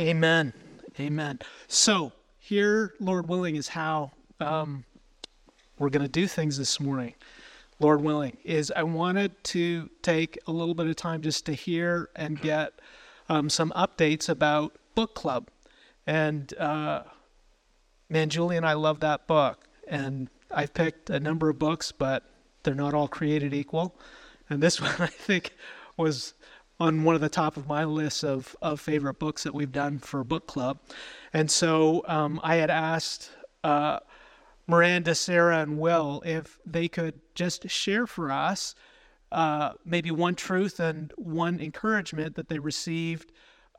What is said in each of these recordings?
Amen. Amen. So, here, Lord willing, is how um, we're going to do things this morning. Lord willing, is I wanted to take a little bit of time just to hear and get um, some updates about book club. And uh, man, Julie and I love that book. And I've picked a number of books, but they're not all created equal. And this one, I think, was on one of the top of my list of, of favorite books that we've done for book club. And so um, I had asked uh, Miranda, Sarah, and Will if they could just share for us uh, maybe one truth and one encouragement that they received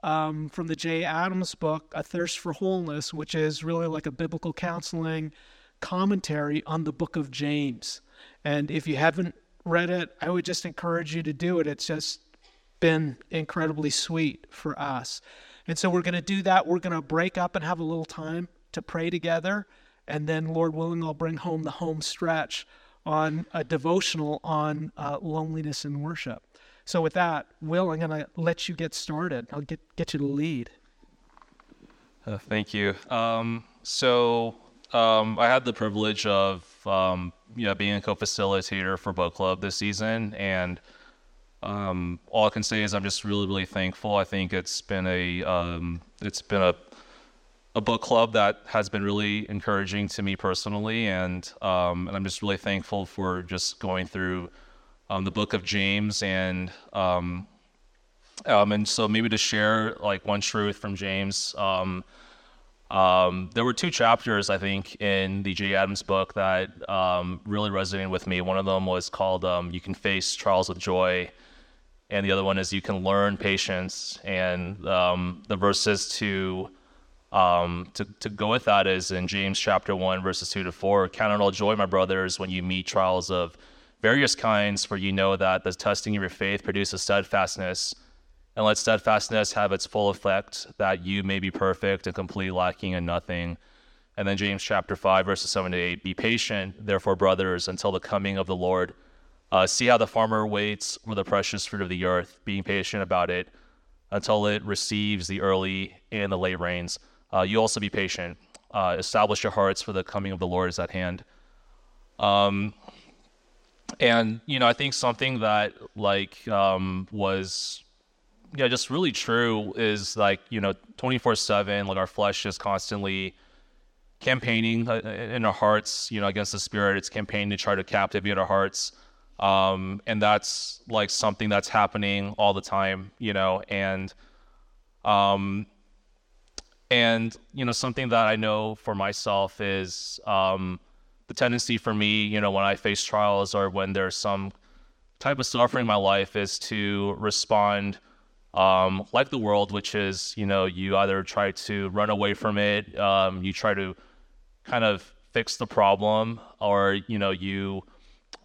um, from the Jay Adams book, A Thirst for Wholeness, which is really like a biblical counseling commentary on the book of James. And if you haven't read it, I would just encourage you to do it. It's just been incredibly sweet for us. And so we're going to do that. We're going to break up and have a little time to pray together. And then, Lord willing, I'll bring home the home stretch on a devotional on uh, loneliness and worship. So, with that, Will, I'm going to let you get started. I'll get, get you to lead. Uh, thank you. Um, so, um, I had the privilege of um, you know, being a co-facilitator for book club this season, and um, all I can say is I'm just really, really thankful. I think it's been a um, it's been a a book club that has been really encouraging to me personally, and um, and I'm just really thankful for just going through um, the book of James and um, and so maybe to share like one truth from James. Um, there were two chapters, I think, in the Jay Adams book that um, really resonated with me. One of them was called um, You Can Face Trials with Joy, and the other one is You Can Learn Patience. And um, the verses to, um, to, to go with that is in James chapter 1, verses 2 to 4 Count it all joy, my brothers, when you meet trials of various kinds, for you know that the testing of your faith produces steadfastness and let steadfastness have its full effect, that you may be perfect and complete, lacking in nothing. And then James chapter 5, verses 7 to 8 Be patient, therefore, brothers, until the coming of the Lord. Uh, see how the farmer waits for the precious fruit of the earth, being patient about it until it receives the early and the late rains. Uh, you also be patient. Uh, establish your hearts, for the coming of the Lord is at hand. Um, and you know, I think something that like um, was yeah, just really true is like, you know, 24 7, like our flesh is constantly campaigning uh, in our hearts, you know, against the spirit. It's campaigning to try to captivate our hearts. Um, and that's like something that's happening all the time, you know, and, um, and, you know, something that I know for myself is, um, the tendency for me, you know, when I face trials or when there's some type of suffering in my life is to respond um, like the world, which is you know you either try to run away from it, um, you try to kind of fix the problem, or you know you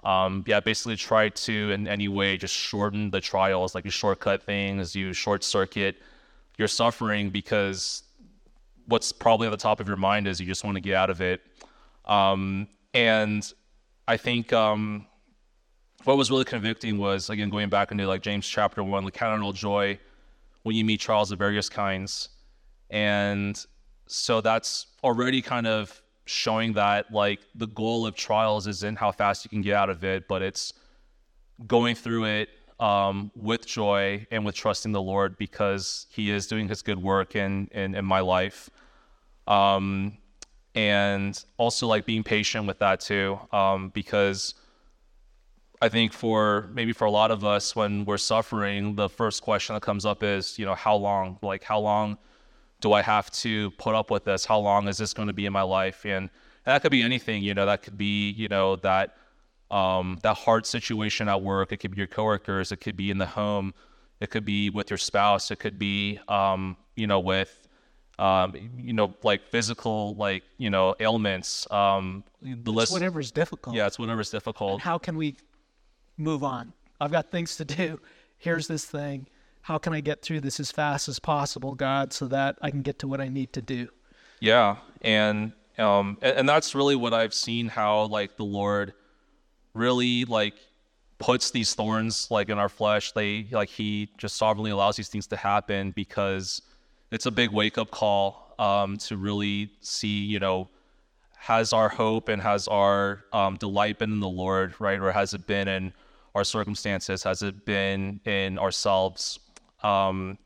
um, yeah basically try to in any way just shorten the trials, like you shortcut things, you short circuit your suffering because what's probably at the top of your mind is you just want to get out of it, um, and I think um, what was really convicting was again going back into like James chapter one, like count it all joy when you meet trials of various kinds, and so that's already kind of showing that like the goal of trials isn't how fast you can get out of it, but it's going through it um, with joy and with trusting the Lord because He is doing His good work in in, in my life. Um, and also like being patient with that too, um, because I think for maybe for a lot of us when we're suffering, the first question that comes up is, you know, how long? Like, how long do I have to put up with this? How long is this going to be in my life? And, and that could be anything, you know, that could be, you know, that um, that hard situation at work. It could be your coworkers. It could be in the home. It could be with your spouse. It could be, um, you know, with, um, you know, like physical, like you know, ailments. Um, the list, whatever's difficult. Yeah, it's whatever's difficult. And how can we move on. I've got things to do. Here's this thing. How can I get through this as fast as possible, God, so that I can get to what I need to do? Yeah, and um, and, and that's really what I've seen how like the Lord really like puts these thorns like in our flesh. They like He just sovereignly allows these things to happen because it's a big wake up call um, to really see, you know, has our hope and has our um, delight been in the Lord, right? Or has it been in our circumstances? Has it been in ourselves? Um,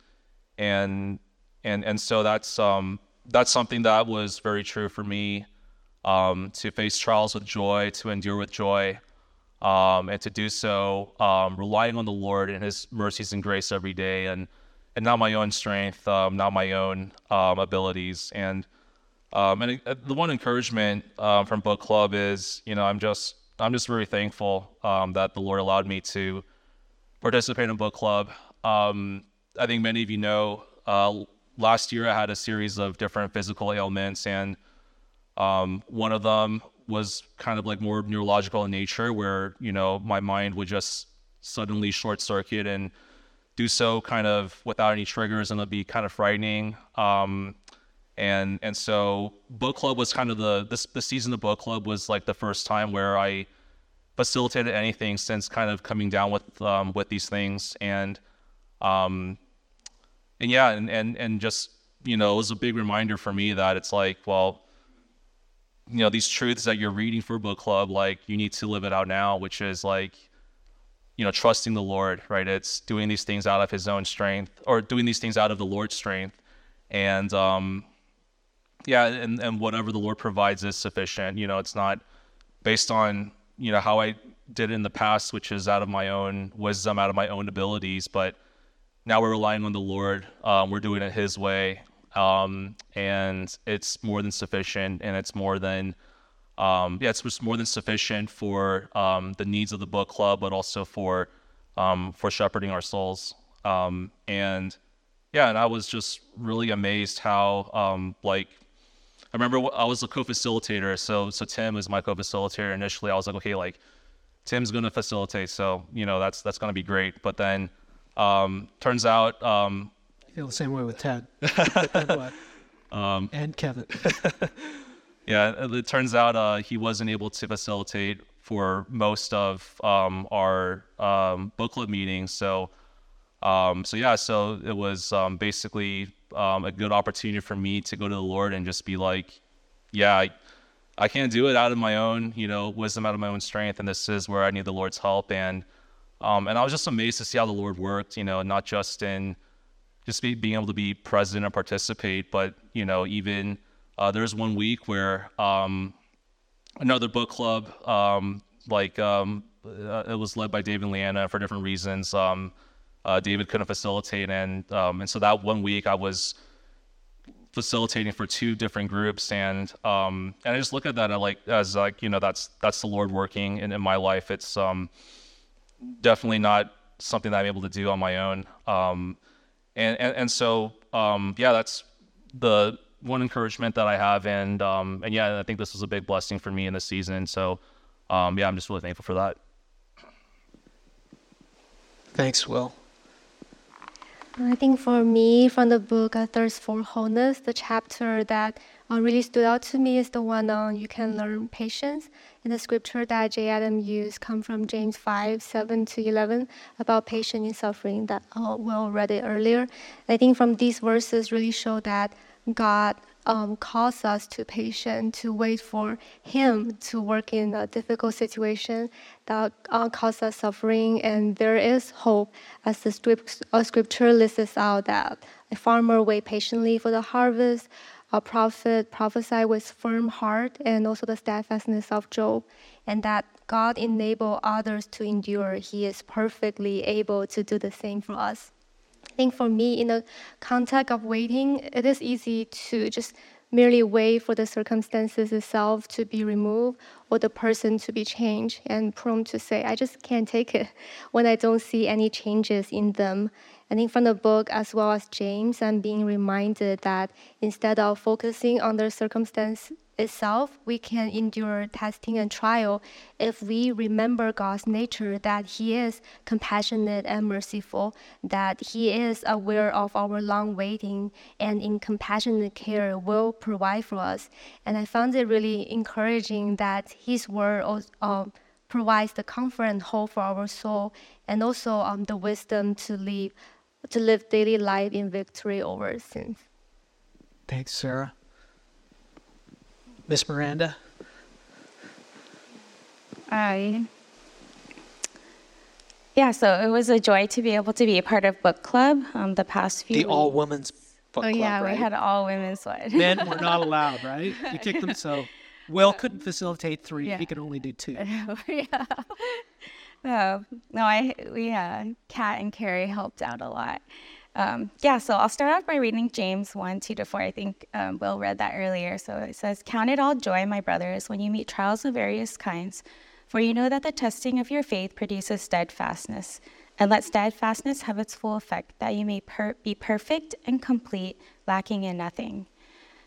and and and so that's um, that's something that was very true for me. Um, to face trials with joy, to endure with joy, um, and to do so um, relying on the Lord and His mercies and grace every day, and and not my own strength, um, not my own um, abilities. And um, and uh, the one encouragement um, from book club is, you know, I'm just I'm just very thankful that the Lord allowed me to participate in book club. Um, I think many of you know. Uh, last year, I had a series of different physical ailments, and um, one of them was kind of like more neurological in nature, where you know my mind would just suddenly short circuit and do so kind of without any triggers, and it'd be kind of frightening. Um, and and so book club was kind of the this the season of book club was like the first time where I facilitated anything since kind of coming down with um, with these things and um and yeah and and and just you know it was a big reminder for me that it's like well you know these truths that you're reading for book club like you need to live it out now which is like you know trusting the lord right it's doing these things out of his own strength or doing these things out of the lord's strength and um yeah, and, and whatever the Lord provides is sufficient. You know, it's not based on, you know, how I did in the past, which is out of my own wisdom, out of my own abilities, but now we're relying on the Lord. Um, we're doing it His way. Um, and it's more than sufficient and it's more than, um, yeah, it's just more than sufficient for um, the needs of the book club, but also for, um, for shepherding our souls. Um, and yeah, and I was just really amazed how, like, I remember I was a co-facilitator, so so Tim was my co-facilitator initially. I was like, okay, like Tim's gonna facilitate, so you know that's that's gonna be great. But then um, turns out um, I feel the same way with Ted um, and Kevin. yeah, it, turns out uh, he wasn't able to facilitate for most of um, our um, book club meetings. So um, so yeah, so it was basically um, a good opportunity for me to go to the Lord and just be like, yeah, I, I can't do it out of my own, you know, wisdom out of my own strength, and this is where I need the Lord's help. And um, and I was just amazed to see how the Lord worked, you know, not just in just be, being able to be present and participate, but you know, even uh, there was one week where um, another book club, um, like um, uh, it was led by David and Leanna for different reasons. Um, uh, David couldn't facilitate, and um, and so that one week I was facilitating for two different groups, and um, and I just look at that like as like you know that's that's the Lord working in, in my life. It's um, definitely not something that I'm able to do on my own. Um, and, and and so um, yeah, that's the one encouragement that I have, and um, and yeah, I think this was a big blessing for me in this season. So um, yeah, I'm just really thankful for that. Thanks, Will. I think for me, from the book A Thirst for Wholeness, the chapter that uh, really stood out to me is the one on you can learn patience. And the scripture that Jay Adam used come from James 5, 7 to 11 about patience in suffering that uh, Will read it earlier. I think from these verses really show that God um, calls us to patient to wait for Him to work in a difficult situation that uh, causes us suffering. And there is hope, as the script, uh, scripture lists out that a farmer wait patiently for the harvest, a prophet prophesy with firm heart, and also the steadfastness of Job, and that God enable others to endure. He is perfectly able to do the same for us. I think for me, in the context of waiting, it is easy to just merely wait for the circumstances itself to be removed or the person to be changed and prone to say, I just can't take it when I don't see any changes in them. I think from the book as well as James, I'm being reminded that instead of focusing on the circumstance itself, we can endure testing and trial if we remember God's nature that He is compassionate and merciful, that He is aware of our long waiting and in compassionate care will provide for us. And I found it really encouraging that His word uh, provides the comfort and hope for our soul and also um, the wisdom to live to live daily life in victory over sin. Thanks, Sarah. Miss Miranda? I yeah, so it was a joy to be able to be a part of book club um, the past few. The all women's book Oh club, yeah, right? we had all women's one. Men were not allowed, right? You kicked them. So Will couldn't facilitate three. Yeah. He could only do two. yeah. No, no, I we uh, Kat and Carrie helped out a lot. Um, yeah, so I'll start off by reading James one two to four. I think um, Will read that earlier. So it says, "Count it all joy, my brothers, when you meet trials of various kinds, for you know that the testing of your faith produces steadfastness." And let steadfastness have its full effect, that you may per- be perfect and complete, lacking in nothing.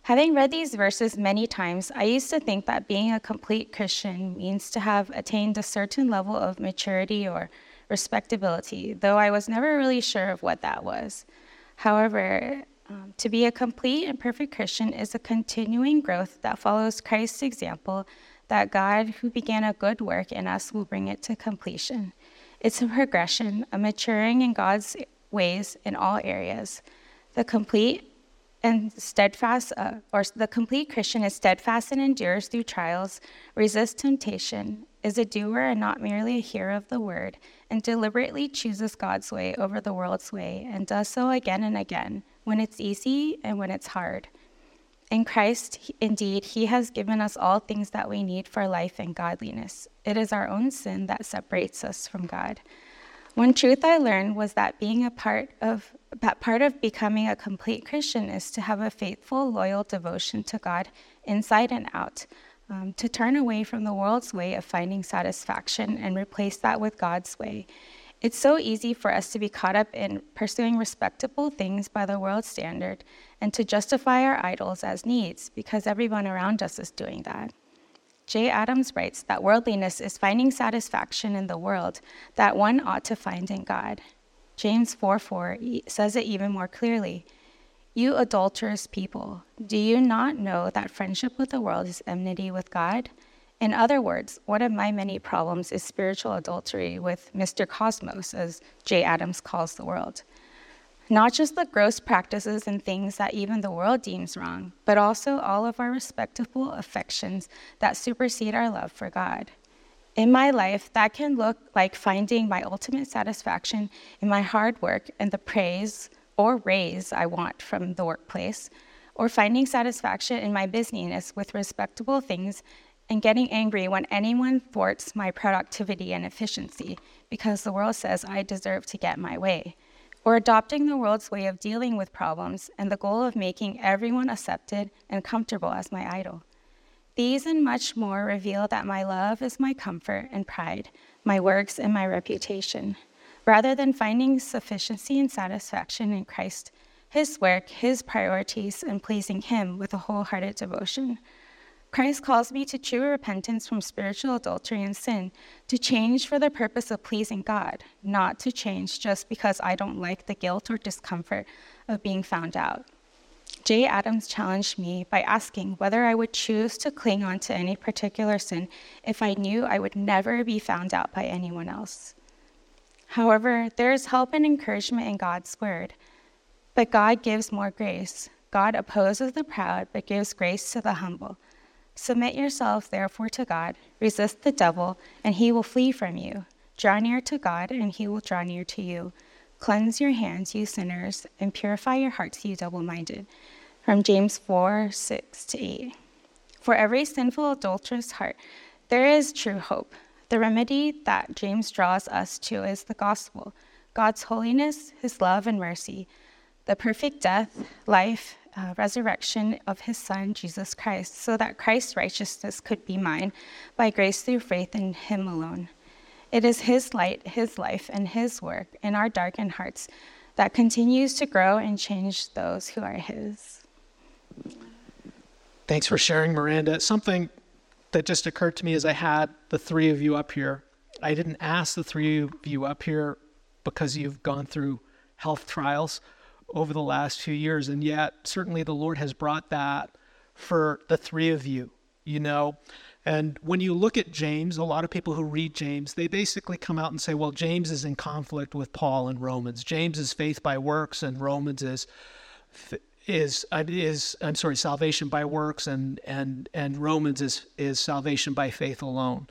Having read these verses many times, I used to think that being a complete Christian means to have attained a certain level of maturity or respectability, though I was never really sure of what that was. However, um, to be a complete and perfect Christian is a continuing growth that follows Christ's example that God, who began a good work in us, will bring it to completion. It's a progression, a maturing in God's ways in all areas. The complete and steadfast, uh, or the complete Christian is steadfast and endures through trials, resists temptation, is a doer and not merely a hearer of the word, and deliberately chooses God's way over the world's way, and does so again and again, when it's easy and when it's hard. In Christ, indeed, He has given us all things that we need for life and godliness. It is our own sin that separates us from God. One truth I learned was that being a part of that part of becoming a complete Christian is to have a faithful, loyal devotion to God inside and out, um, to turn away from the world's way of finding satisfaction and replace that with God's way. It's so easy for us to be caught up in pursuing respectable things by the world's standard and to justify our idols as needs because everyone around us is doing that. J. Adams writes that worldliness is finding satisfaction in the world that one ought to find in God. James 4 4 e- says it even more clearly. You adulterous people, do you not know that friendship with the world is enmity with God? In other words, one of my many problems is spiritual adultery with Mr. Cosmos, as J. Adams calls the world. Not just the gross practices and things that even the world deems wrong, but also all of our respectable affections that supersede our love for God. In my life, that can look like finding my ultimate satisfaction in my hard work and the praise or raise I want from the workplace, or finding satisfaction in my busyness with respectable things and getting angry when anyone thwarts my productivity and efficiency because the world says I deserve to get my way or adopting the world's way of dealing with problems and the goal of making everyone accepted and comfortable as my idol. These and much more reveal that my love is my comfort and pride, my works and my reputation. Rather than finding sufficiency and satisfaction in Christ, His work, His priorities, and pleasing Him with a wholehearted devotion. Christ calls me to true repentance from spiritual adultery and sin, to change for the purpose of pleasing God, not to change just because I don't like the guilt or discomfort of being found out. J. Adams challenged me by asking whether I would choose to cling on to any particular sin if I knew I would never be found out by anyone else. However, there is help and encouragement in God's word. But God gives more grace. God opposes the proud, but gives grace to the humble. Submit yourselves, therefore, to God. Resist the devil, and he will flee from you. Draw near to God, and he will draw near to you. Cleanse your hands, you sinners, and purify your hearts, you double minded. From James 4 6 to 8. For every sinful, adulterous heart, there is true hope. The remedy that James draws us to is the gospel God's holiness, his love, and mercy, the perfect death, life, uh, resurrection of his Son, Jesus Christ, so that Christ's righteousness could be mine by grace through faith in him alone. It is his light, his life, and his work in our darkened hearts that continues to grow and change those who are his. Thanks for sharing, Miranda. Something that just occurred to me as I had the three of you up here. I didn't ask the three of you up here because you've gone through health trials over the last few years, and yet certainly the Lord has brought that for the three of you, you know. And when you look at James, a lot of people who read James, they basically come out and say, well, James is in conflict with Paul in Romans. James is faith by works, and Romans is is uh, is I'm sorry, salvation by works, and and and Romans is is salvation by faith alone.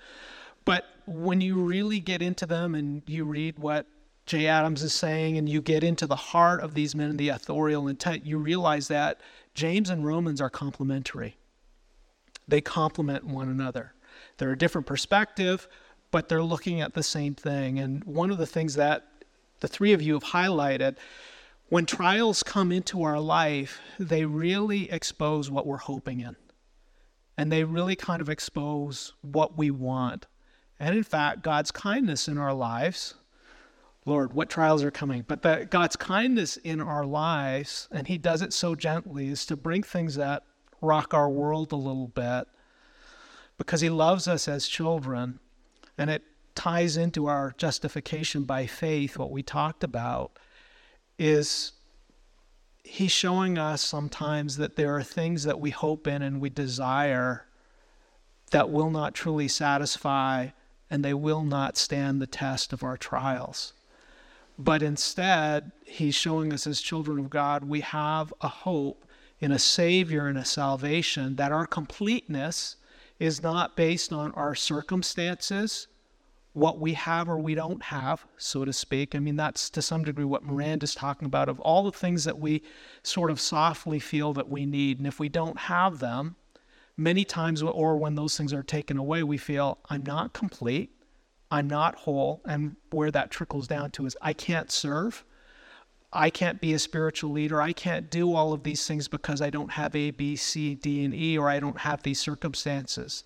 But when you really get into them and you read what Jay Adams is saying, and you get into the heart of these men and the authorial intent, you realize that James and Romans are complementary. They complement one another. They're a different perspective, but they're looking at the same thing. And one of the things that the three of you have highlighted when trials come into our life, they really expose what we're hoping in. And they really kind of expose what we want. And in fact, God's kindness in our lives, Lord, what trials are coming? But that God's kindness in our lives, and He does it so gently, is to bring things that rock our world a little bit because He loves us as children. And it ties into our justification by faith, what we talked about, is He's showing us sometimes that there are things that we hope in and we desire that will not truly satisfy and they will not stand the test of our trials. But instead, He's showing us as children of God, we have a hope in a Savior and a salvation, that our completeness is not based on our circumstances, what we have or we don't have, so to speak. I mean, that's to some degree what Miranda's talking about of all the things that we sort of softly feel that we need. And if we don't have them, many times, or when those things are taken away, we feel, I'm not complete, I'm not whole. And where that trickles down to is, I can't serve. I can't be a spiritual leader. I can't do all of these things because I don't have A, B, C, D, and E, or I don't have these circumstances.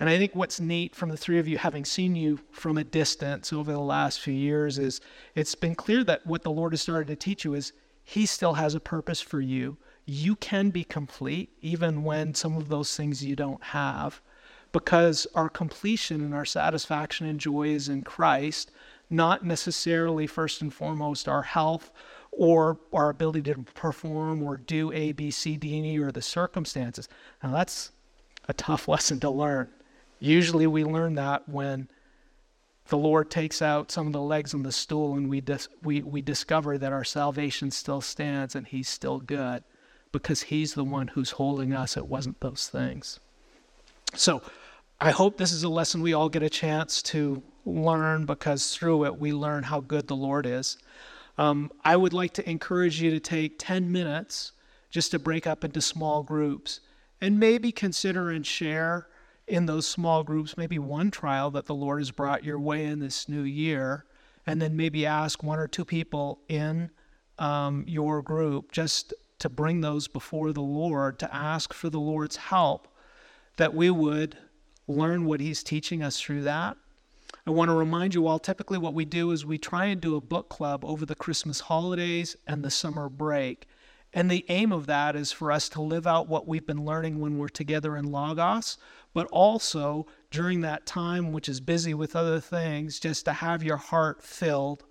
And I think what's neat from the three of you, having seen you from a distance over the last few years, is it's been clear that what the Lord has started to teach you is He still has a purpose for you. You can be complete even when some of those things you don't have, because our completion and our satisfaction and joy is in Christ, not necessarily first and foremost our health or our ability to perform or do A, B, C, D, and E or the circumstances. Now, that's a tough lesson to learn Usually we learn that when the Lord takes out some of the legs on the stool and we, dis- we, we discover that our salvation still stands and He's still good because He's the one who's holding us. It wasn't those things. So I hope this is a lesson we all get a chance to learn because through it we learn how good the Lord is. Um, I would like to encourage you to take 10 minutes just to break up into small groups and maybe consider and share in those small groups, maybe one trial that the Lord has brought your way in this new year, and then maybe ask one or two people in um, your group just to bring those before the Lord, to ask for the Lord's help, that we would learn what He's teaching us through that. I want to remind you all typically what we do is we try and do a book club over the Christmas holidays and the summer break. And the aim of that is for us to live out what we've been learning when we're together in Logos, but also during that time, which is busy with other things, just to have your heart filled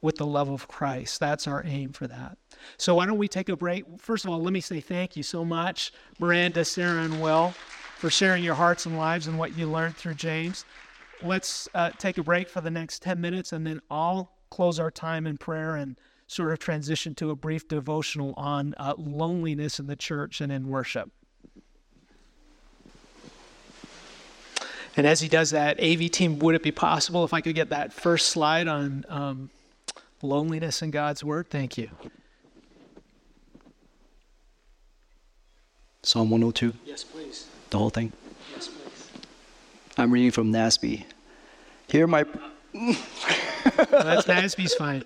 with the love of Christ. That's our aim for that. So, why don't we take a break? First of all, let me say thank you so much, Miranda, Sarah, and Will, for sharing your hearts and lives and what you learned through James. Let's uh, take a break for the next 10 minutes, and then I'll close our time in prayer and sort of transition to a brief devotional on uh, loneliness in the church and in worship. And as he does that, AV team, would it be possible if I could get that first slide on um, loneliness in God's Word? Thank you. Psalm 102. Yes, please. The whole thing. Yes, please. I'm reading from NASB. Hear my that's NASB's fine.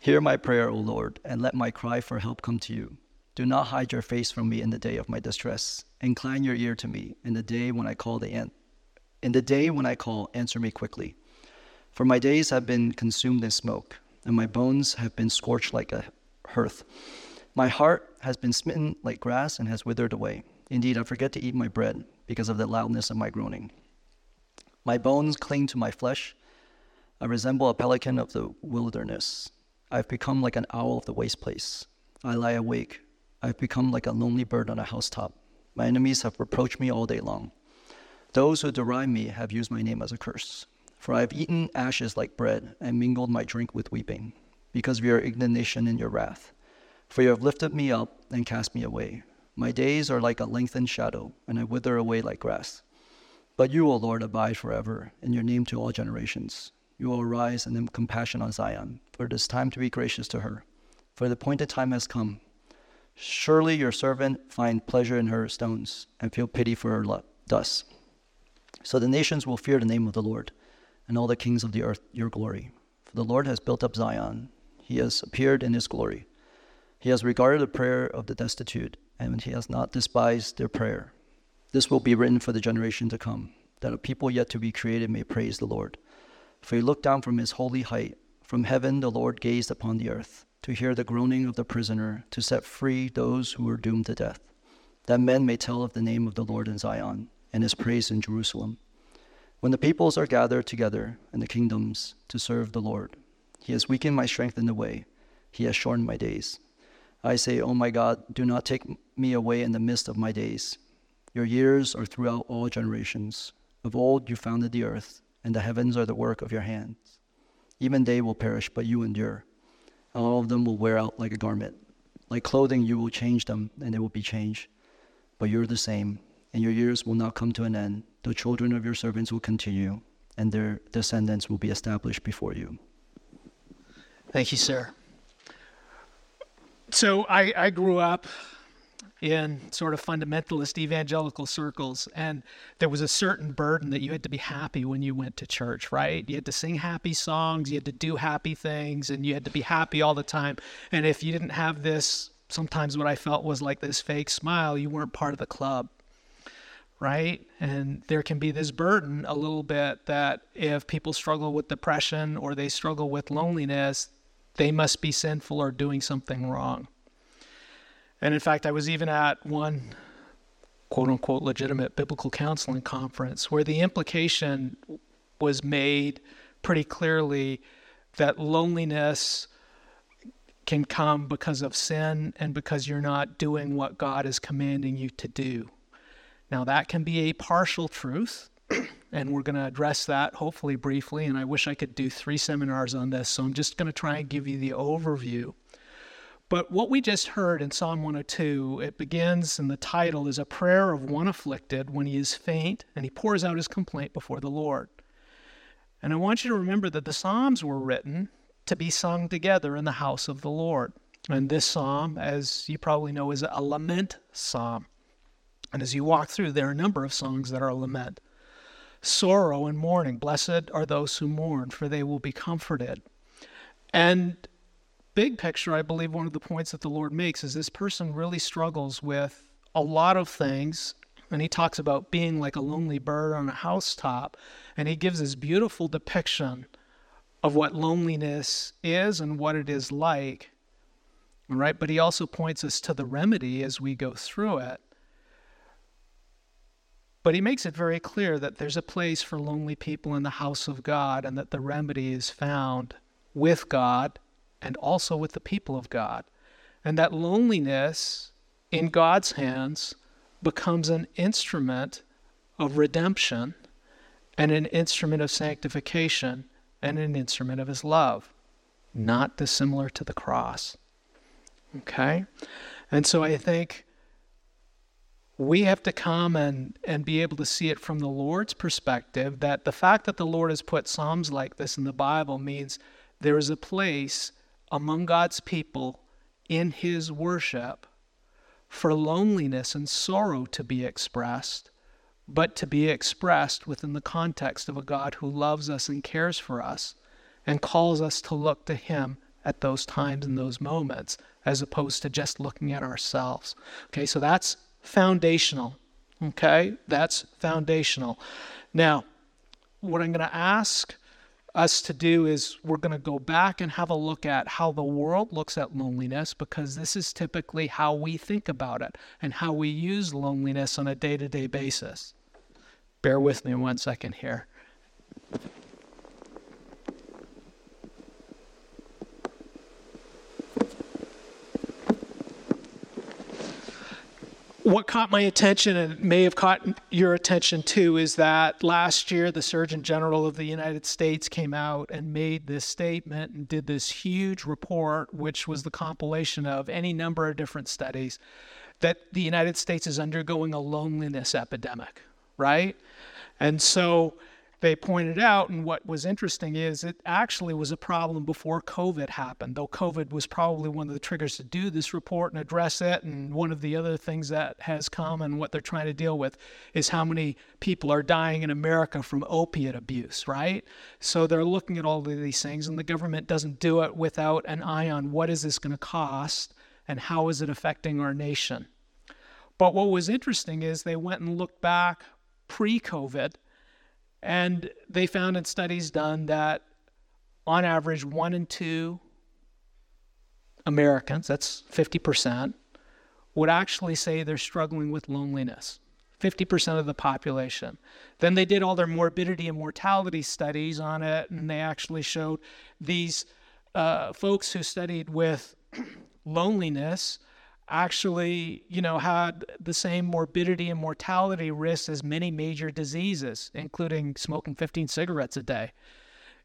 Hear my prayer, O Lord, and let my cry for help come to you. Do not hide your face from me in the day of my distress. Incline your ear to me in the day when I call the in the day when I call, answer me quickly. For my days have been consumed in smoke, and my bones have been scorched like a hearth. My heart has been smitten like grass and has withered away. Indeed, I forget to eat my bread because of the loudness of my groaning. My bones cling to my flesh. I resemble a pelican of the wilderness. I've become like an owl of the waste place. I lie awake I've become like a lonely bird on a housetop. My enemies have reproached me all day long. Those who deride me have used my name as a curse. For I have eaten ashes like bread and mingled my drink with weeping, because of your indignation and your wrath. For you have lifted me up and cast me away. My days are like a lengthened shadow, and I wither away like grass. But you, O Lord, abide forever, and your name to all generations. You will arise and have compassion on Zion, for it is time to be gracious to her. For the appointed time has come. Surely your servant find pleasure in her stones, and feel pity for her dust. So the nations will fear the name of the Lord, and all the kings of the earth your glory. For the Lord has built up Zion, he has appeared in his glory. He has regarded the prayer of the destitute, and he has not despised their prayer. This will be written for the generation to come, that a people yet to be created may praise the Lord. For he looked down from his holy height. From heaven the Lord gazed upon the earth, to hear the groaning of the prisoner, to set free those who were doomed to death, that men may tell of the name of the Lord in Zion, and his praise in Jerusalem. When the peoples are gathered together, and the kingdoms to serve the Lord, he has weakened my strength in the way, he has shortened my days. I say, O oh my God, do not take me away in the midst of my days. Your years are throughout all generations. Of old you founded the earth, and the heavens are the work of your hands. Even they will perish, but you endure. All of them will wear out like a garment. Like clothing, you will change them, and they will be changed. But you're the same, and your years will not come to an end. The children of your servants will continue, and their descendants will be established before you. Thank you, sir. So I, I grew up in sort of fundamentalist evangelical circles, and there was a certain burden that you had to be happy when you went to church, right? You had to sing happy songs, you had to do happy things, and you had to be happy all the time. And if you didn't have this, sometimes what I felt was like this fake smile, you weren't part of the club. Right? And there can be this burden a little bit that if people struggle with depression or they struggle with loneliness, they must be sinful or doing something wrong. And in fact, I was even at one quote unquote legitimate biblical counseling conference where the implication was made pretty clearly that loneliness can come because of sin and because you're not doing what God is commanding you to do. Now, that can be a partial truth, and we're going to address that hopefully briefly. And I wish I could do three seminars on this, so I'm just going to try and give you the overview. But what we just heard in Psalm 102, it begins, and the title is A Prayer of One Afflicted when he is faint and he pours out his complaint before the Lord. And I want you to remember that the Psalms were written to be sung together in the house of the Lord. And this psalm, as you probably know, is a lament psalm. And as you walk through, there are a number of songs that are lament sorrow and mourning. Blessed are those who mourn, for they will be comforted. And big picture, I believe one of the points that the Lord makes is this person really struggles with a lot of things. And he talks about being like a lonely bird on a housetop. And he gives this beautiful depiction of what loneliness is and what it is like. Right? but he also points us to the remedy as we go through it. But he makes it very clear that there's a place for lonely people in the house of God and that the remedy is found with God and also with the people of God. And that loneliness in God's hands becomes an instrument of redemption and an instrument of sanctification and an instrument of his love, not dissimilar to the cross. Okay? And so I think we have to come and, and be able to see it from the Lord's perspective that the fact that the Lord has put Psalms like this in the Bible means there is a place among God's people in His worship for loneliness and sorrow to be expressed, but to be expressed within the context of a God who loves us and cares for us and calls us to look to Him at those times and those moments as opposed to just looking at ourselves. Okay, so that's foundational. Okay? That's foundational. Now, what I'm going to ask us to do is we're going to go back and have a look at how the world looks at loneliness because this is typically how we think about it and how we use loneliness on a day to day basis. Bear with me one second here. What caught my attention and may have caught your attention too is that last year the Surgeon General of the United States came out and made this statement and did this huge report, which was the compilation of any number of different studies, that the United States is undergoing a loneliness epidemic, right? And so they pointed out, and what was interesting is it actually was a problem before COVID happened, though COVID was probably one of the triggers to do this report and address it. And one of the other things that has come and what they're trying to deal with is how many people are dying in America from opiate abuse, right? So they're looking at all of these things, and the government doesn't do it without an eye on what is this going to cost and how is it affecting our nation. But what was interesting is they went and looked back pre COVID and they found in studies done that on average, one in two Americans, that's 50%, would actually say they're struggling with loneliness. 50% of the population. Then they did all their morbidity and mortality studies on it, and they actually showed these uh, folks who studied with loneliness actually, you know, had the same morbidity and mortality risks as many major diseases, including smoking 15 cigarettes a day.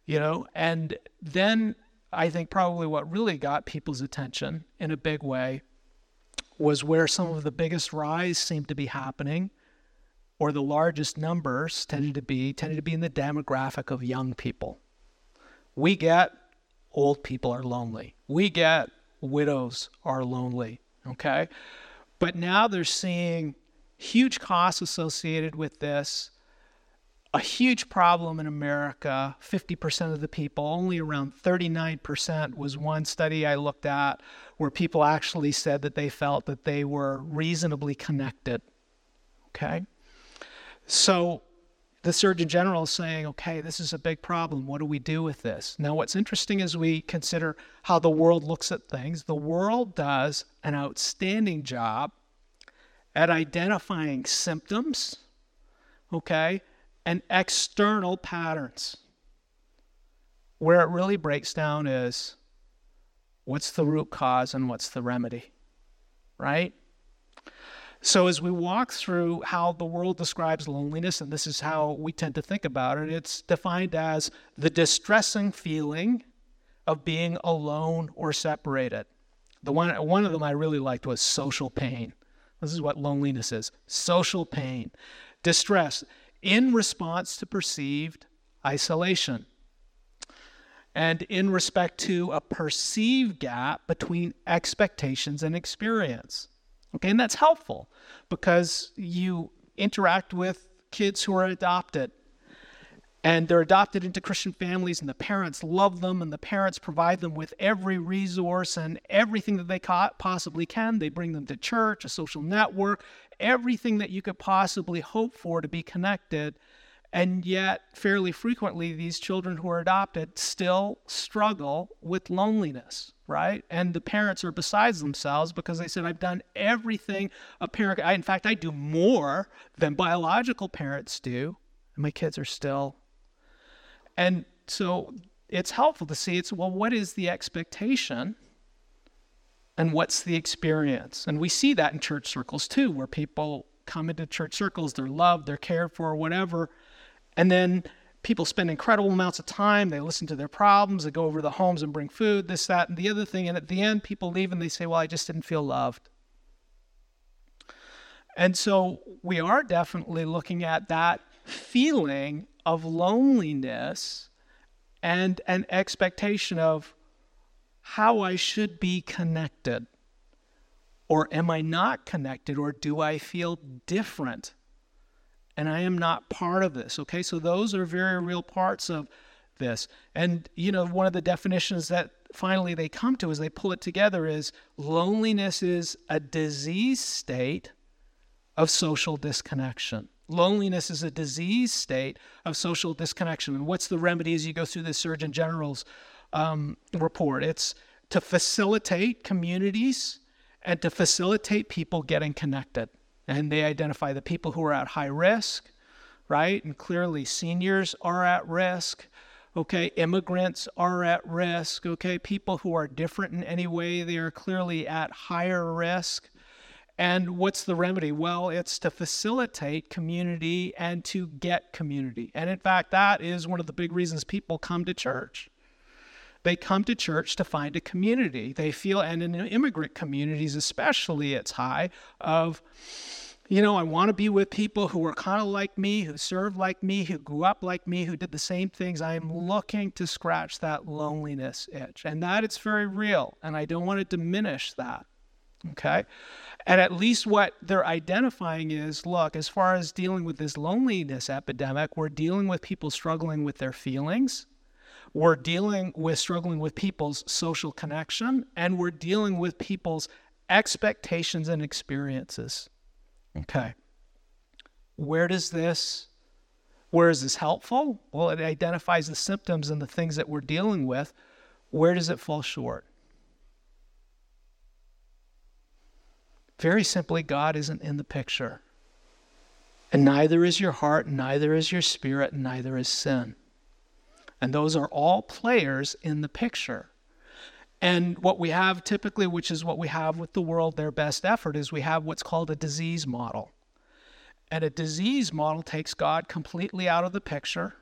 You know, and then I think probably what really got people's attention in a big way was where some of the biggest rise seemed to be happening or the largest numbers tended to be tended to be in the demographic of young people. We get old people are lonely. We get widows are lonely okay? But now they're seeing huge costs associated with this, a huge problem in America 50% of the people, only around 39% was one study I looked at where people actually said that they felt that they were reasonably connected, okay? So the Surgeon General is saying, okay, this is a big problem. What do we do with this? Now, what's interesting is we consider how the world looks at things, the world does an outstanding job at identifying symptoms, okay, and external patterns. Where it really breaks down is what's the root cause and what's the remedy, right? So, as we walk through how the world describes loneliness, and this is how we tend to think about it, it's defined as the distressing feeling of being alone or separated. The one, one of them I really liked was social pain. This is what loneliness is social pain, distress in response to perceived isolation, and in respect to a perceived gap between expectations and experience. Okay, and that's helpful because you interact with kids who are adopted and they're adopted into Christian families, and the parents love them, and the parents provide them with every resource and everything that they possibly can. They bring them to church, a social network, everything that you could possibly hope for to be connected. And yet, fairly frequently, these children who are adopted still struggle with loneliness, right? And the parents are besides themselves because they said, I've done everything a parent, I, in fact, I do more than biological parents do, and my kids are still. And so it's helpful to see it's, well, what is the expectation? And what's the experience? And we see that in church circles too, where people come into church circles, they're loved, they're cared for, whatever and then people spend incredible amounts of time. They listen to their problems. They go over to the homes and bring food, this, that, and the other thing. And at the end, people leave and they say, Well, I just didn't feel loved. And so we are definitely looking at that feeling of loneliness and an expectation of how I should be connected. Or am I not connected? Or do I feel different? And I am not part of this. Okay, so those are very real parts of this. And, you know, one of the definitions that finally they come to as they pull it together is loneliness is a disease state of social disconnection. Loneliness is a disease state of social disconnection. And what's the remedy as you go through the Surgeon General's um, report? It's to facilitate communities and to facilitate people getting connected and they identify the people who are at high risk, right? And clearly, seniors are at risk. Okay, immigrants are at risk. Okay, people who are different in any way, they are clearly at higher risk. And what's the remedy? Well, it's to facilitate community and to get community. And in fact, that is one of the big reasons people come to church. They come to church to find a community. They feel, and in immigrant communities especially, it's high of, you know, I want to be with people who are kind of like me, who serve like me, who grew up like me, who did the same things. I am looking to scratch that loneliness itch. And that it's very real. And I don't want to diminish that. Okay. And at least what they're identifying is look, as far as dealing with this loneliness epidemic, we're dealing with people struggling with their feelings. We're dealing with struggling with people's social connection, and we're dealing with people's expectations and experiences. Okay. Where does this where is this helpful? Well, it identifies the symptoms and the things that we're dealing with. Where does it fall short? Very simply, God isn't in the picture. And neither is your heart, neither is your spirit, neither is sin. And those are all players in the picture. And what we have typically, which is what we have with the world, their best effort, is we have what's called a disease model. And a disease model takes God completely out of the picture.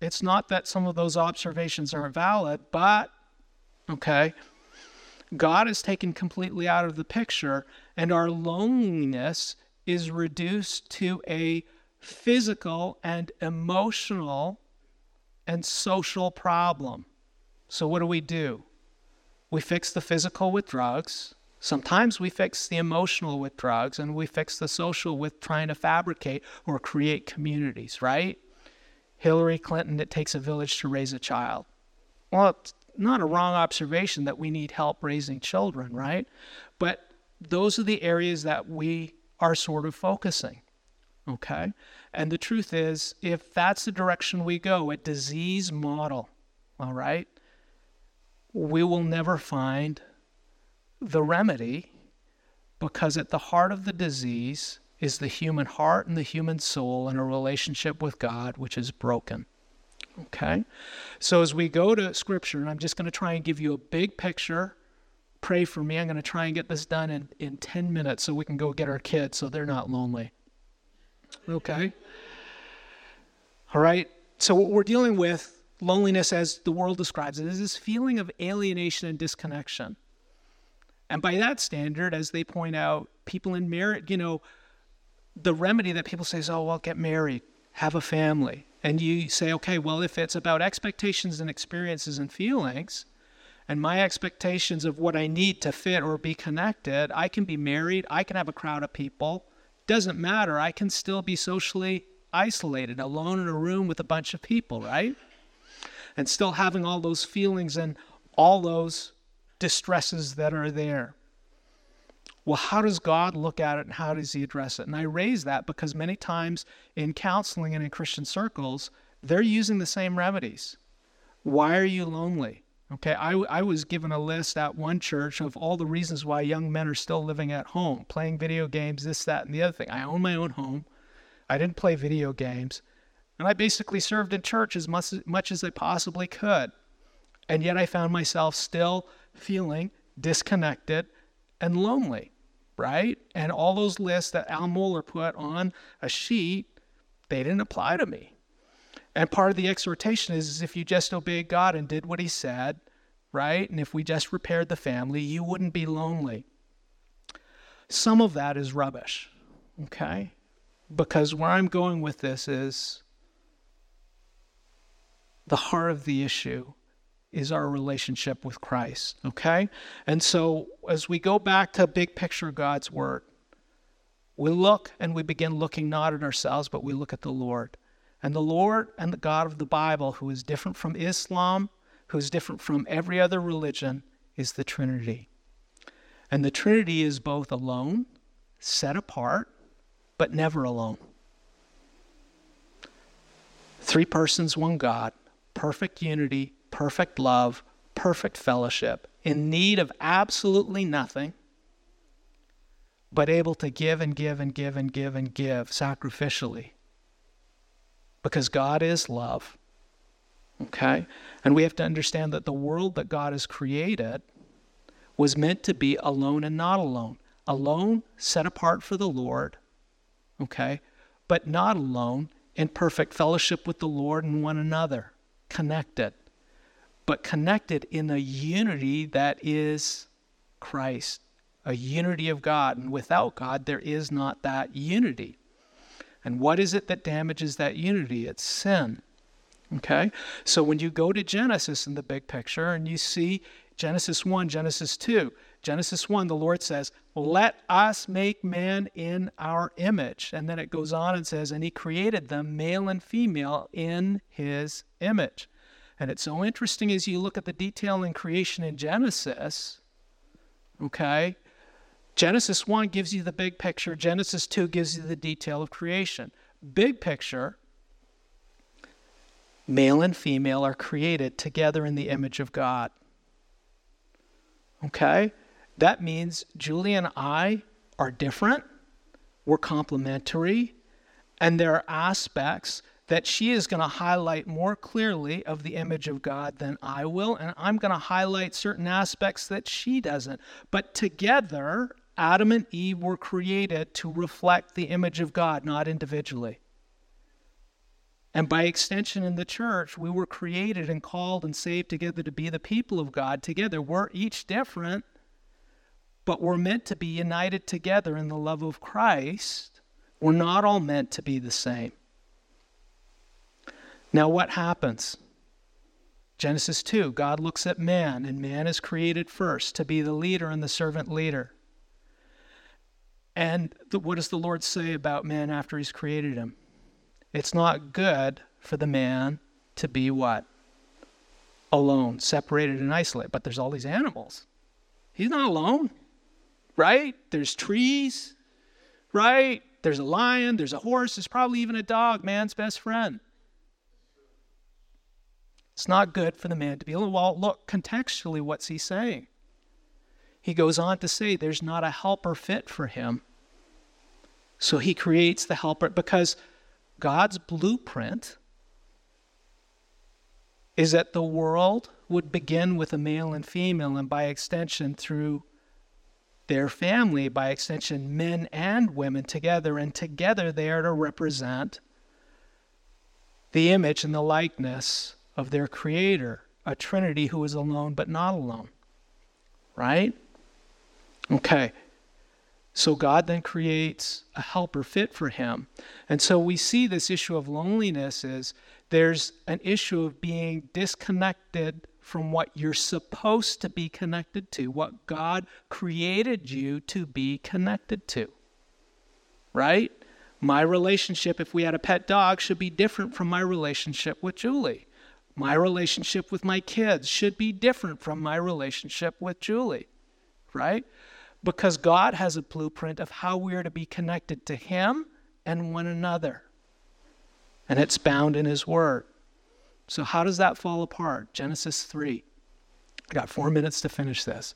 It's not that some of those observations aren't valid, but, okay, God is taken completely out of the picture, and our loneliness is reduced to a physical and emotional and social problem. So, what do we do? We fix the physical with drugs. Sometimes we fix the emotional with drugs, and we fix the social with trying to fabricate or create communities, right? Hillary Clinton, it takes a village to raise a child. Well, it's not a wrong observation that we need help raising children, right? But those are the areas that we are sort of focusing. Okay? And the truth is, if that's the direction we go, a disease model, all right, we will never find the remedy because at the heart of the disease is the human heart and the human soul and a relationship with God which is broken. Okay? So as we go to scripture, and I'm just going to try and give you a big picture. Pray for me. I'm going to try and get this done in, in 10 minutes so we can go get our kids so they're not lonely. Okay? All right? So, what we're dealing with, loneliness as the world describes it, is this feeling of alienation and disconnection. And by that standard, as they point out, people in marriage, you know, the remedy that people say is, oh, well, get married, have a family and you say, okay, well, if it's about expectations and experiences and feelings, and my expectations of what I need to fit or be connected, I can be married, I can have a crowd of people. Doesn't matter. I can still be socially isolated, alone in a room with a bunch of people, right? And still having all those feelings and all those distresses that are there well, how does God look at it and how does he address it? And I raise that because many times in counseling and in Christian circles, they're using the same remedies. Why are you lonely? Okay, I, I was given a list at one church of all the reasons why young men are still living at home, playing video games, this, that, and the other thing. I own my own home. I didn't play video games. And I basically served in church as much, much as I possibly could. And yet I found myself still feeling disconnected and lonely right? And all those lists that Al Mohler put on a sheet, they didn't apply to me. And part of the exhortation is, is if you just obeyed God and did what He said, right? And if we just repaired the family, you wouldn't be lonely. Some of that is rubbish, okay? Because where I'm going with this is the heart of the issue is our relationship with Christ. Okay? And so as we go back to big picture God's Word, we look and we begin looking not at ourselves, but we look at the Lord. And the Lord and the God of the Bible, who is different from Islam, who is different from every other religion, is the Trinity. And the Trinity is both alone, set apart, but never alone. Three persons, one God, perfect unity, perfect love, perfect fellowship, in need of absolutely nothing, but able to give and give and give and give and give sacrificially. Because God is love. Okay? And we have to understand that the world that God has created was meant to be alone and not alone. alone, set apart for the Lord, okay, but not alone, in perfect fellowship with the Lord and one another, connected, but connected in a unity that is Christ, a unity of God. And without God, there is not that unity. And what is it that damages that unity? It's sin. Okay? So when you go to Genesis in the big picture and you see Genesis 1, Genesis 2, Genesis 1, the Lord says, Let us make man in our image. And then it goes on and says, And he created them, male and female, in his image. And it's so interesting as you look at the detail in creation in Genesis, okay? Genesis 1 gives you the big picture, Genesis 2 gives you the detail of creation. Big picture, male and female are created together in the image of God. Okay? That means Julie and I are different, we're complementary, and there are aspects that she is going to highlight more clearly of the image of God than I will, and I'm going to highlight certain aspects that she doesn't. But together, Adam and Eve were created to reflect the image of God, not individually. And by extension, in the church, we were created and called and saved together to be the people of God together. We're each different, but we're meant to be united together in the love of Christ. We're not all meant to be the same. Now, what happens? Genesis 2 God looks at man, and man is created first to be the leader and the servant leader. And the, what does the Lord say about man after he's created him? It's not good for the man to be what? Alone, separated and isolated. But there's all these animals. He's not alone right? There's trees, right? There's a lion, there's a horse, there's probably even a dog, man's best friend. It's not good for the man to be alone. Well, look, contextually, what's he saying? He goes on to say there's not a helper fit for him. So he creates the helper because God's blueprint is that the world would begin with a male and female, and by extension, through their family, by extension, men and women together, and together they are to represent the image and the likeness of their Creator, a Trinity who is alone but not alone. Right? Okay. So God then creates a helper fit for him. And so we see this issue of loneliness is there's an issue of being disconnected from what you're supposed to be connected to, what God created you to be connected to. Right? My relationship, if we had a pet dog, should be different from my relationship with Julie. My relationship with my kids should be different from my relationship with Julie. Right? Because God has a blueprint of how we are to be connected to Him and one another. And it's bound in His Word. So, how does that fall apart? Genesis 3. I got four minutes to finish this.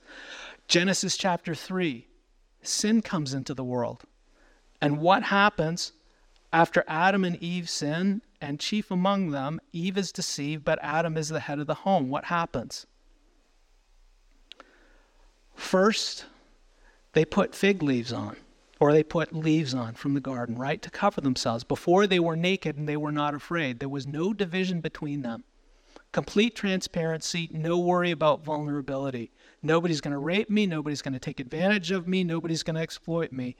Genesis chapter 3 sin comes into the world. And what happens after Adam and Eve sin, and chief among them, Eve is deceived, but Adam is the head of the home? What happens? First, they put fig leaves on or they put leaves on from the garden, right, to cover themselves. Before they were naked and they were not afraid. There was no division between them. Complete transparency, no worry about vulnerability. Nobody's going to rape me, nobody's going to take advantage of me, nobody's going to exploit me.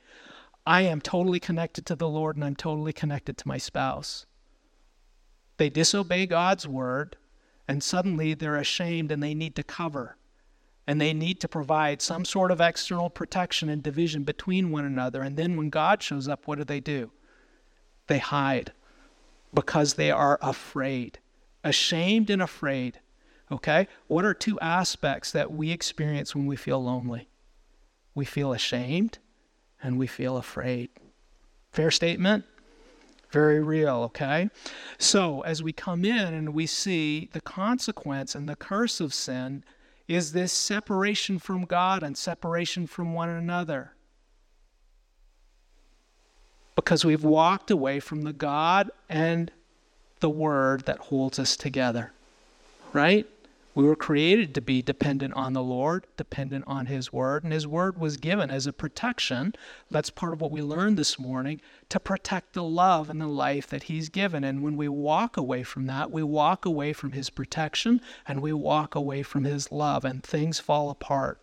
I am totally connected to the Lord and I'm totally connected to my spouse. They disobey God's word and suddenly they're ashamed and they need to cover and they need to provide some sort of external protection and division between one another. And then when God shows up, what do they do? They hide because they are afraid, ashamed and afraid. Okay? What are two aspects that we experience when we feel lonely? We feel ashamed and we feel afraid. Fair statement? Very real, okay? So, as we come in and we see the consequence and the curse of sin, is this separation from God and separation from one another. Because we've walked away from the God and the Word that holds us together. Right? We were created to be dependent on the Lord, dependent on His Word, and His Word was given as a protection. That's part of what we learned this morning to protect the love and the life that He's given. And when we walk away from that, we walk away from His protection and we walk away from His love, and things fall apart.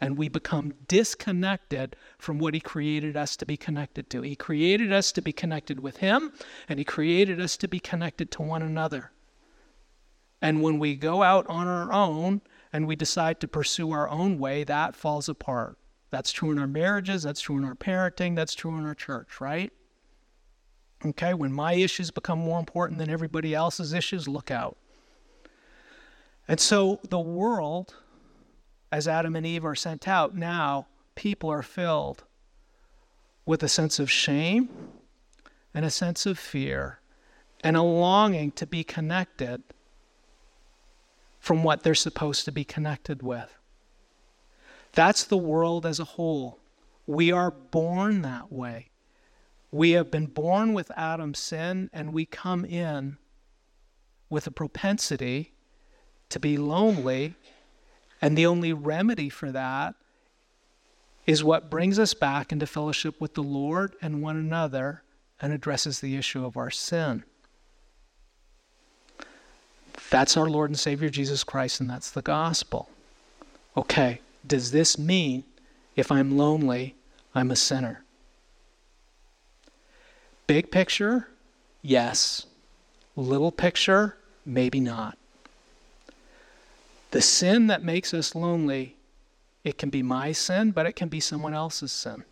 And we become disconnected from what He created us to be connected to. He created us to be connected with Him, and He created us to be connected to one another. And when we go out on our own and we decide to pursue our own way, that falls apart. That's true in our marriages, that's true in our parenting, that's true in our church, right? Okay, when my issues become more important than everybody else's issues, look out. And so the world, as Adam and Eve are sent out, now people are filled with a sense of shame and a sense of fear and a longing to be connected from what they're supposed to be connected with. That's the world as a whole. We are born that way. We have been born with Adam's sin, and we come in with a propensity to be lonely. And the only remedy for that is what brings us back into fellowship with the Lord and one another and addresses the issue of our sin. That's our Lord and Savior Jesus Christ, and that's the gospel. Okay, does this mean if I'm lonely, I'm a sinner? Big picture, yes. Little picture, maybe not. The sin that makes us lonely, it can be my sin, but it can be someone else's sin.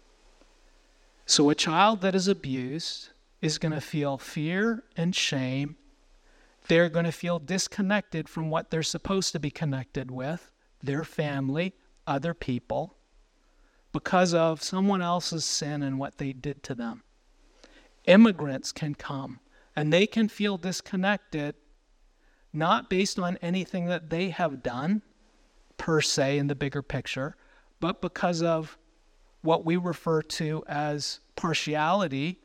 So a child that is abused is going to feel fear and shame they're going to feel disconnected from what they're supposed to be connected with their family, other people, because of someone else's sin and what they did to them. Immigrants can come and they can feel disconnected, not based on anything that they have done per se in the bigger picture, but because of what we refer to as partiality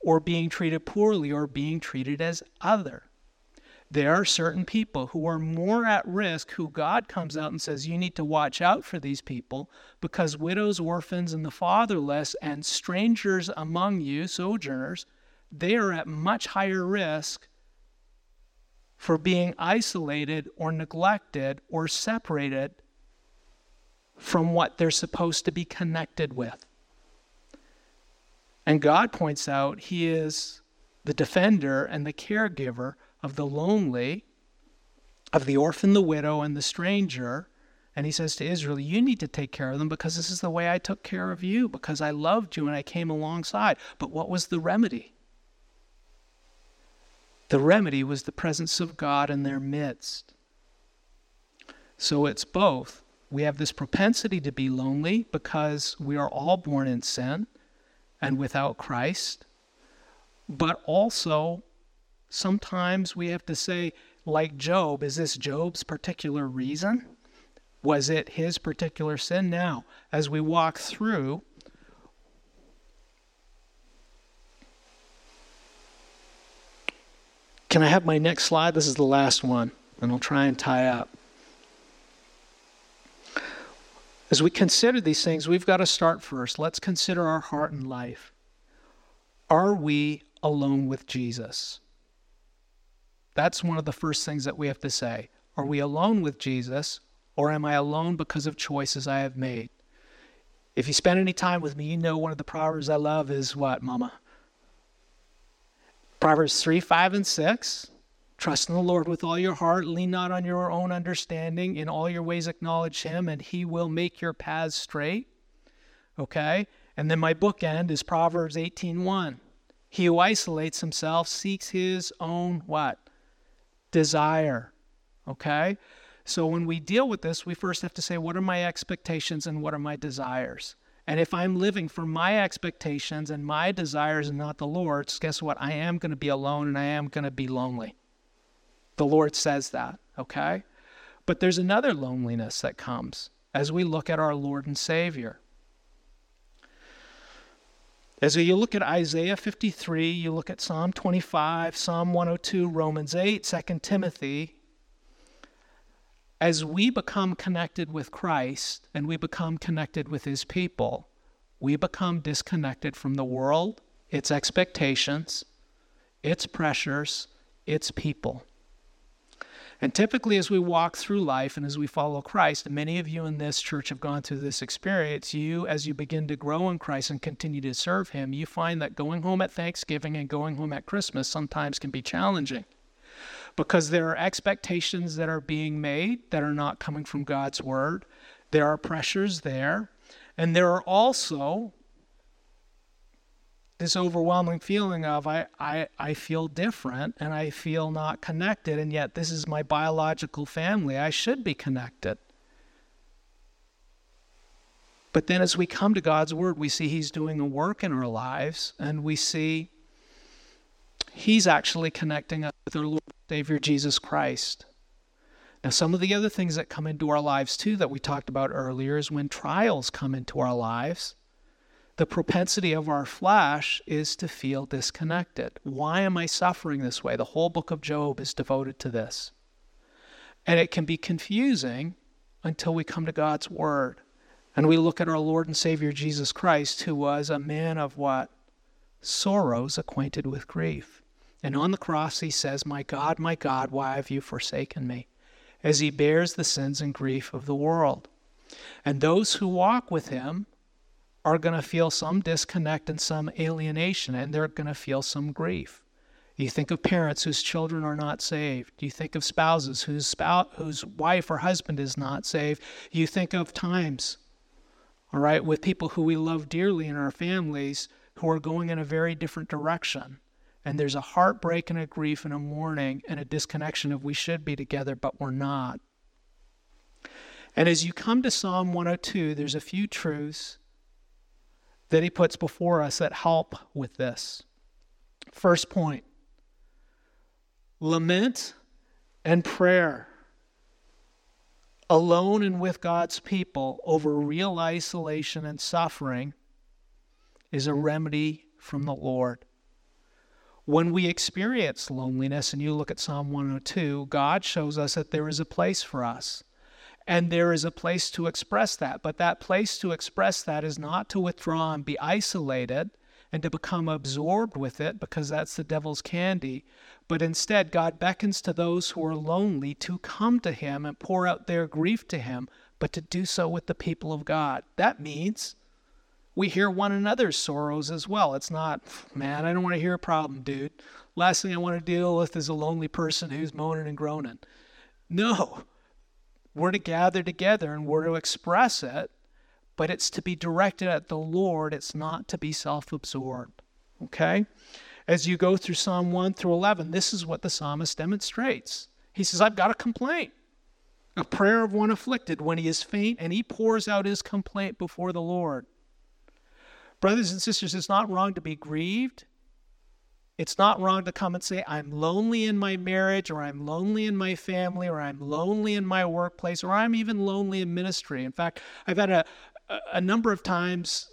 or being treated poorly or being treated as other there are certain people who are more at risk who God comes out and says, You need to watch out for these people because widows, orphans, and the fatherless and strangers among you, sojourners, they are at much higher risk for being isolated or neglected or separated from what they're supposed to be connected with. And God points out He is the defender and the caregiver of the lonely, of the orphan, the widow, and the stranger. And he says to Israel, You need to take care of them because this is the way I took care of you, because I loved you and I came alongside. But what was the remedy? The remedy was the presence of God in their midst. So it's both. We have this propensity to be lonely because we are all born in sin and without Christ, but also sometimes we have to say, like Job, is this Job's particular reason? Was it his particular sin? Now, as we walk through, can I have my next slide? This is the last one, and I'll try and tie up. As we consider these things, we've got to start first. Let's consider our heart and life. Are we alone with Jesus? That's one of the first things that we have to say. Are we alone with Jesus, or am I alone because of choices I have made? If you spend any time with me, you know one of the proverbs I love is what, Mama? Proverbs 3, 5, and 6. Trust in the Lord with all your heart. Lean not on your own understanding. In all your ways, acknowledge Him, and He will make your paths straight. Okay? And then my bookend is Proverbs 18:1. He who isolates himself seeks his own what? Desire. Okay? So when we deal with this, we first have to say, what are my expectations and what are my desires? And if I'm living for my expectations and my desires and not the Lord's, guess what? I am going to be alone and I am going to be lonely. The Lord says that, okay? But there's another loneliness that comes as we look at our Lord and Savior. As you look at Isaiah 53, you look at Psalm 25, Psalm 102, Romans 8, 2 Timothy, as we become connected with Christ and we become connected with his people, we become disconnected from the world, its expectations, its pressures, its people. And typically, as we walk through life and as we follow Christ, and many of you in this church have gone through this experience, you, as you begin to grow in Christ and continue to serve Him, you find that going home at Thanksgiving and going home at Christmas sometimes can be challenging because there are expectations that are being made that are not coming from God's Word. There are pressures there. And there are also this overwhelming feeling of I, I, I feel different and I feel not connected, and yet this is my biological family. I should be connected. But then as we come to God's Word, we see He's doing a work in our lives, and we see He's actually connecting us with our Lord Savior Jesus Christ. Now, some of the other things that come into our lives too that we talked about earlier is when trials come into our lives the propensity of our flesh is to feel disconnected. Why am I suffering this way? The whole book of Job is devoted to this. And it can be confusing until we come to God's Word and we look at our Lord and Savior Jesus Christ, who was a man of what? Sorrows, acquainted with grief. And on the cross he says, My God, my God, why have you forsaken me? As he bears the sins and grief of the world. And those who walk with him are going to feel some disconnect and some alienation, and they're going to feel some grief. You think of parents whose children are not saved. You think of spouses whose spouse, whose wife or husband is not saved. You think of times, all right, with people who we love dearly in our families who are going in a very different direction. And there's a heartbreak and a grief and a mourning and a disconnection of we should be together, but we're not. And as you come to Psalm 102, there's a few truths that he puts before us that help with this. First point lament and prayer alone and with God's people over real isolation and suffering is a remedy from the Lord. When we experience loneliness, and you look at Psalm 102, God shows us that there is a place for us. And there is a place to express that. But that place to express that is not to withdraw and be isolated and to become absorbed with it because that's the devil's candy. But instead, God beckons to those who are lonely to come to Him and pour out their grief to Him, but to do so with the people of God. That means we hear one another's sorrows as well. It's not, man, I don't want to hear a problem, dude. Last thing I want to deal with is a lonely person who's moaning and groaning. No, we're to gather together and we're to express it, but it's to be directed at the Lord. It's not to be self absorbed. Okay? As you go through Psalm 1 through 11, this is what the psalmist demonstrates. He says, I've got a complaint, a prayer of one afflicted when he is faint, and he pours out his complaint before the Lord. Brothers and sisters, it's not wrong to be grieved. It's not wrong to come and say, I'm lonely in my marriage, or I'm lonely in my family, or I'm lonely in my workplace, or I'm even lonely in ministry. In fact, I've had a, a number of times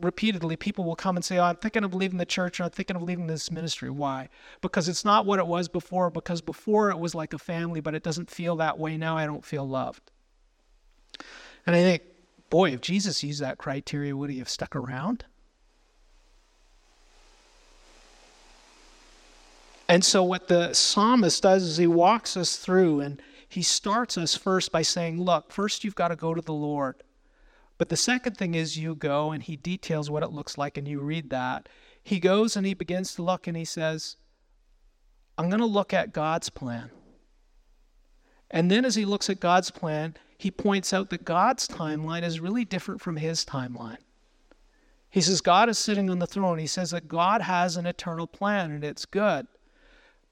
repeatedly people will come and say, Oh, I'm thinking of leaving the church or I'm thinking of leaving this ministry. Why? Because it's not what it was before, because before it was like a family, but it doesn't feel that way now. I don't feel loved. And I think, boy, if Jesus used that criteria, would he have stuck around? And so, what the psalmist does is he walks us through and he starts us first by saying, Look, first you've got to go to the Lord. But the second thing is you go and he details what it looks like, and you read that. He goes and he begins to look and he says, I'm going to look at God's plan. And then, as he looks at God's plan, he points out that God's timeline is really different from his timeline. He says, God is sitting on the throne. He says that God has an eternal plan and it's good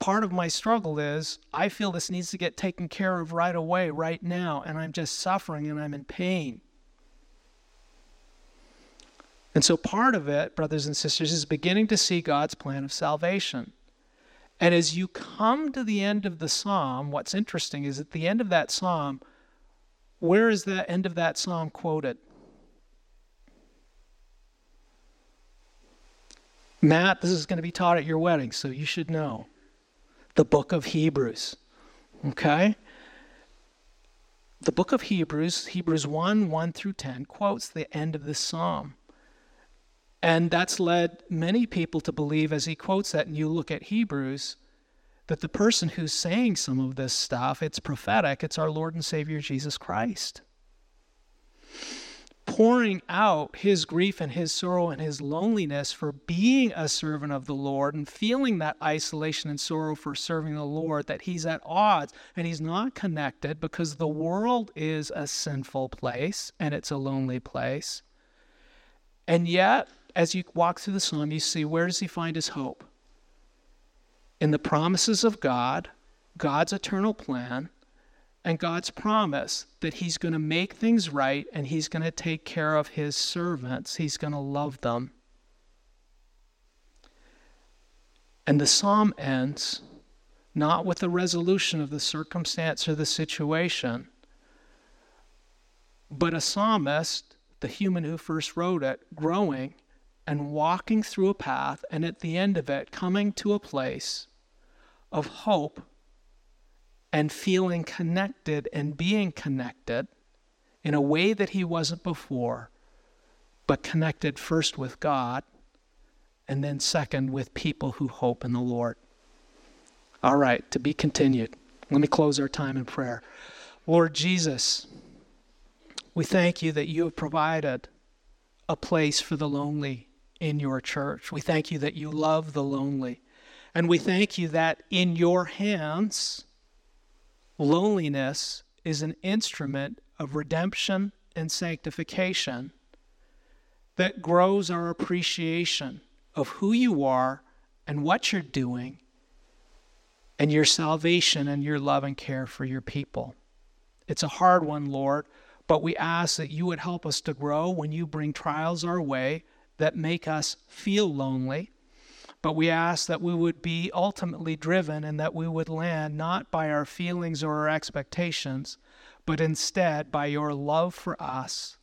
part of my struggle is I feel this needs to get taken care of right away, right now, and I'm just suffering and I'm in pain. And so part of it, brothers and sisters, is beginning to see God's plan of salvation. And as you come to the end of the psalm, what's interesting is at the end of that psalm, where is the end of that psalm quoted? Matt, this is going to be taught at your wedding, so you should know the book of Hebrews. Okay? the book of Hebrews, Hebrews 1 1 through 10, quotes the end of this psalm. And that's led many people to believe, as he quotes that, and you look at Hebrews, that the person who's saying some of this stuff, it's prophetic, it's our Lord and Savior Jesus Christ. Pouring out his grief and his sorrow and his loneliness for being a servant of the Lord and feeling that isolation and sorrow for serving the Lord, that he's at odds and he's not connected because the world is a sinful place and it's a lonely place. And yet, as you walk through the psalm, you see where does he find his hope? In the promises of God, God's eternal plan, and God's promise that he's going to make things right and he's going to take care of his servants. He's going to love them. And the psalm ends not with a resolution of the circumstance or the situation, but a psalmist, the human who first wrote it, growing and walking through a path, and at the end of it, coming to a place of hope and feeling connected and being connected in a way that he wasn't before, but connected first with God and then second with people who hope in the Lord. All right, to be continued. Let me close our time in prayer. Lord Jesus, we thank you that you have provided a place for the lonely in your church. We thank you that you love the lonely. And we thank you that in your hands, loneliness is an instrument of redemption and sanctification that grows our appreciation of who you are and what you're doing and your salvation and your love and care for your people. It's a hard one, Lord, but we ask that you would help us to grow when you bring trials our way that make us feel lonely. But we ask that we would be ultimately driven and that we would land not by our feelings or our expectations, but instead by your love for us.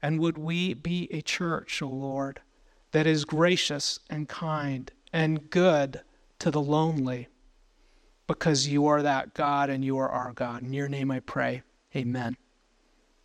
And would we be a church, O Lord, that is gracious and kind and good to the lonely, because you are that God and you are our God. In your name I pray. Amen.